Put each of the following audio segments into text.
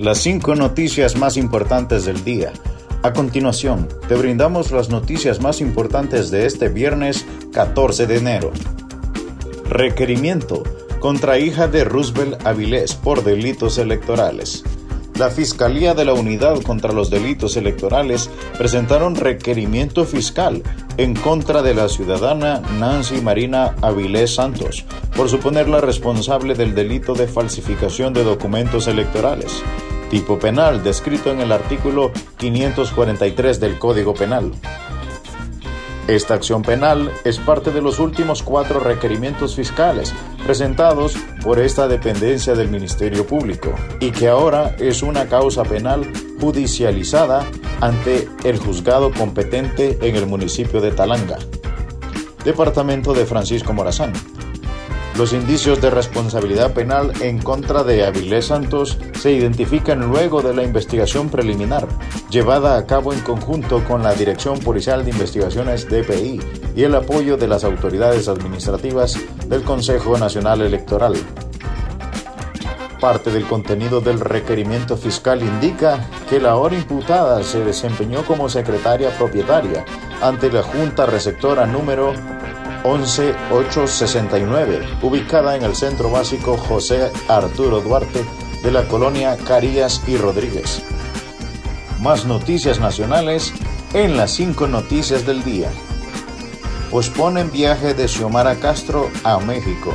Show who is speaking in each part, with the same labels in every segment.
Speaker 1: las cinco noticias más importantes del día. A continuación, te brindamos las noticias más importantes de este viernes 14 de enero. Requerimiento contra hija de Roosevelt Avilés por delitos electorales. La Fiscalía de la Unidad contra los Delitos Electorales presentaron requerimiento fiscal en contra de la ciudadana Nancy Marina Avilés Santos por suponerla responsable del delito de falsificación de documentos electorales tipo penal descrito en el artículo 543 del Código Penal. Esta acción penal es parte de los últimos cuatro requerimientos fiscales presentados por esta dependencia del Ministerio Público y que ahora es una causa penal judicializada ante el juzgado competente en el municipio de Talanga, departamento de Francisco Morazán. Los indicios de responsabilidad penal en contra de Avilés Santos se identifican luego de la investigación preliminar, llevada a cabo en conjunto con la Dirección Policial de Investigaciones DPI y el apoyo de las autoridades administrativas del Consejo Nacional Electoral. Parte del contenido del requerimiento fiscal indica que la hora imputada se desempeñó como secretaria propietaria ante la Junta Receptora número 11869, ubicada en el Centro Básico José Arturo Duarte de la colonia Carías y Rodríguez. Más noticias nacionales en las cinco noticias del día. Posponen viaje de Xiomara Castro a México.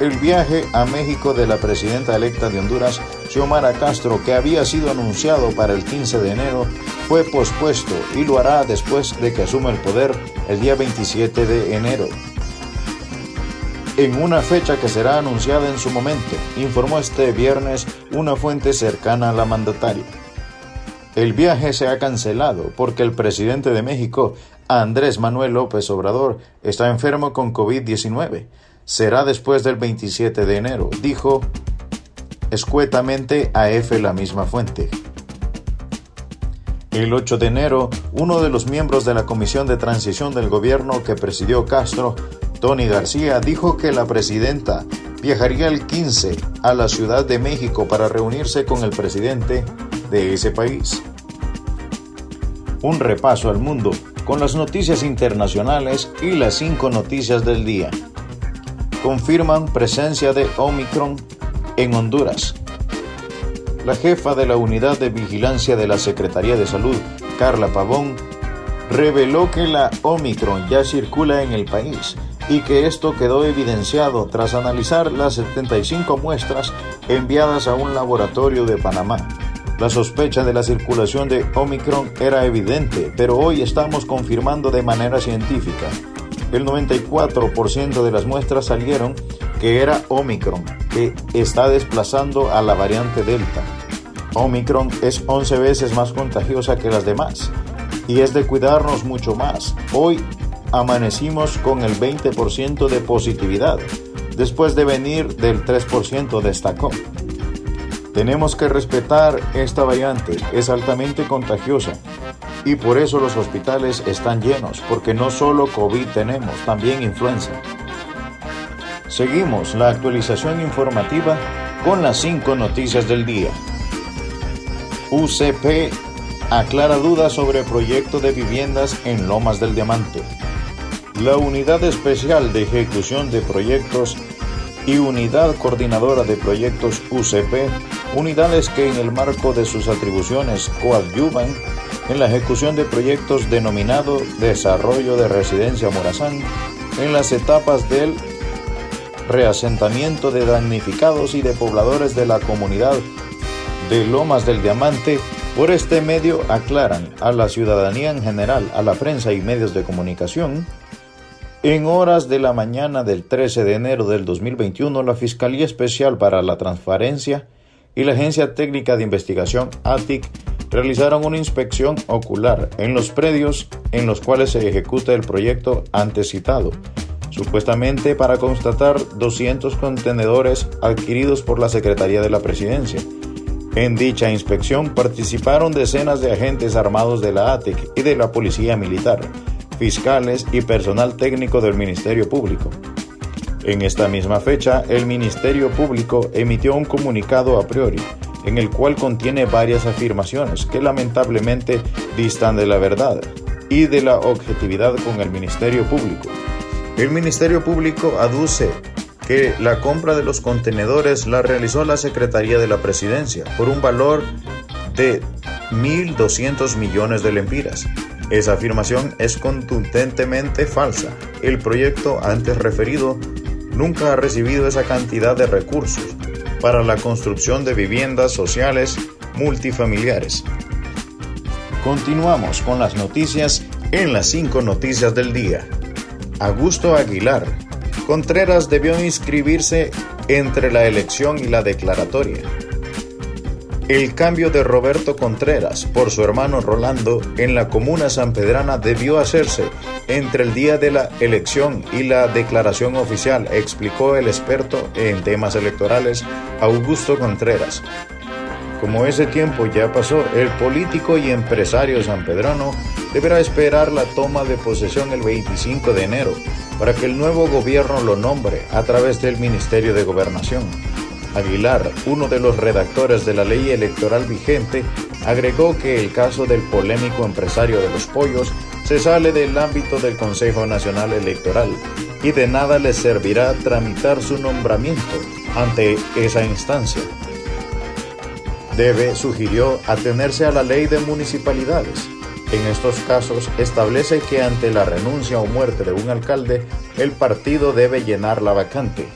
Speaker 1: El viaje a México de la presidenta electa de Honduras, Xiomara Castro, que había sido anunciado para el 15 de enero, fue pospuesto y lo hará después de que asuma el poder el día 27 de enero. En una fecha que será anunciada en su momento, informó este viernes una fuente cercana a la mandataria. El viaje se ha cancelado porque el presidente de México, Andrés Manuel López Obrador, está enfermo con COVID-19. Será después del 27 de enero, dijo escuetamente a F la misma fuente. El 8 de enero, uno de los miembros de la Comisión de Transición del Gobierno que presidió Castro, Tony García, dijo que la presidenta viajaría el 15 a la Ciudad de México para reunirse con el presidente de ese país. Un repaso al mundo con las noticias internacionales y las cinco noticias del día. Confirman presencia de Omicron en Honduras. La jefa de la Unidad de Vigilancia de la Secretaría de Salud, Carla Pavón, reveló que la Omicron ya circula en el país y que esto quedó evidenciado tras analizar las 75 muestras enviadas a un laboratorio de Panamá. La sospecha de la circulación de Omicron era evidente, pero hoy estamos confirmando de manera científica. El 94% de las muestras salieron que era Omicron, que está desplazando a la variante Delta. Omicron es 11 veces más contagiosa que las demás y es de cuidarnos mucho más. Hoy amanecimos con el 20% de positividad, después de venir del 3% destacó. Tenemos que respetar esta variante, es altamente contagiosa y por eso los hospitales están llenos, porque no solo COVID tenemos, también influenza. Seguimos la actualización informativa con las cinco noticias del día. UCP aclara dudas sobre proyecto de viviendas en Lomas del Diamante. La Unidad Especial de Ejecución de Proyectos y Unidad Coordinadora de Proyectos UCP, unidades que en el marco de sus atribuciones coadyuvan en la ejecución de proyectos denominado Desarrollo de Residencia Morazán en las etapas del reasentamiento de damnificados y de pobladores de la comunidad de Lomas del Diamante, por este medio aclaran a la ciudadanía en general, a la prensa y medios de comunicación, en horas de la mañana del 13 de enero del 2021, la Fiscalía Especial para la Transparencia y la Agencia Técnica de Investigación ATIC realizaron una inspección ocular en los predios en los cuales se ejecuta el proyecto antecitado supuestamente para constatar 200 contenedores adquiridos por la Secretaría de la Presidencia. En dicha inspección participaron decenas de agentes armados de la ATIC y de la Policía Militar, fiscales y personal técnico del Ministerio Público. En esta misma fecha, el Ministerio Público emitió un comunicado a priori en el cual contiene varias afirmaciones que lamentablemente distan de la verdad y de la objetividad con el Ministerio Público. El Ministerio Público aduce que la compra de los contenedores la realizó la Secretaría de la Presidencia por un valor de 1.200 millones de lempiras. Esa afirmación es contundentemente falsa. El proyecto antes referido nunca ha recibido esa cantidad de recursos para la construcción de viviendas sociales multifamiliares. Continuamos con las noticias en las cinco noticias del día. Augusto Aguilar. Contreras debió inscribirse entre la elección y la declaratoria. El cambio de Roberto Contreras por su hermano Rolando en la comuna sanpedrana debió hacerse entre el día de la elección y la declaración oficial, explicó el experto en temas electorales Augusto Contreras. Como ese tiempo ya pasó, el político y empresario sanpedrano deberá esperar la toma de posesión el 25 de enero para que el nuevo gobierno lo nombre a través del Ministerio de Gobernación. Aguilar, uno de los redactores de la ley electoral vigente, agregó que el caso del polémico empresario de los pollos se sale del ámbito del Consejo Nacional Electoral y de nada le servirá tramitar su nombramiento ante esa instancia. Debe, sugirió, atenerse a la ley de municipalidades. En estos casos establece que ante la renuncia o muerte de un alcalde, el partido debe llenar la vacante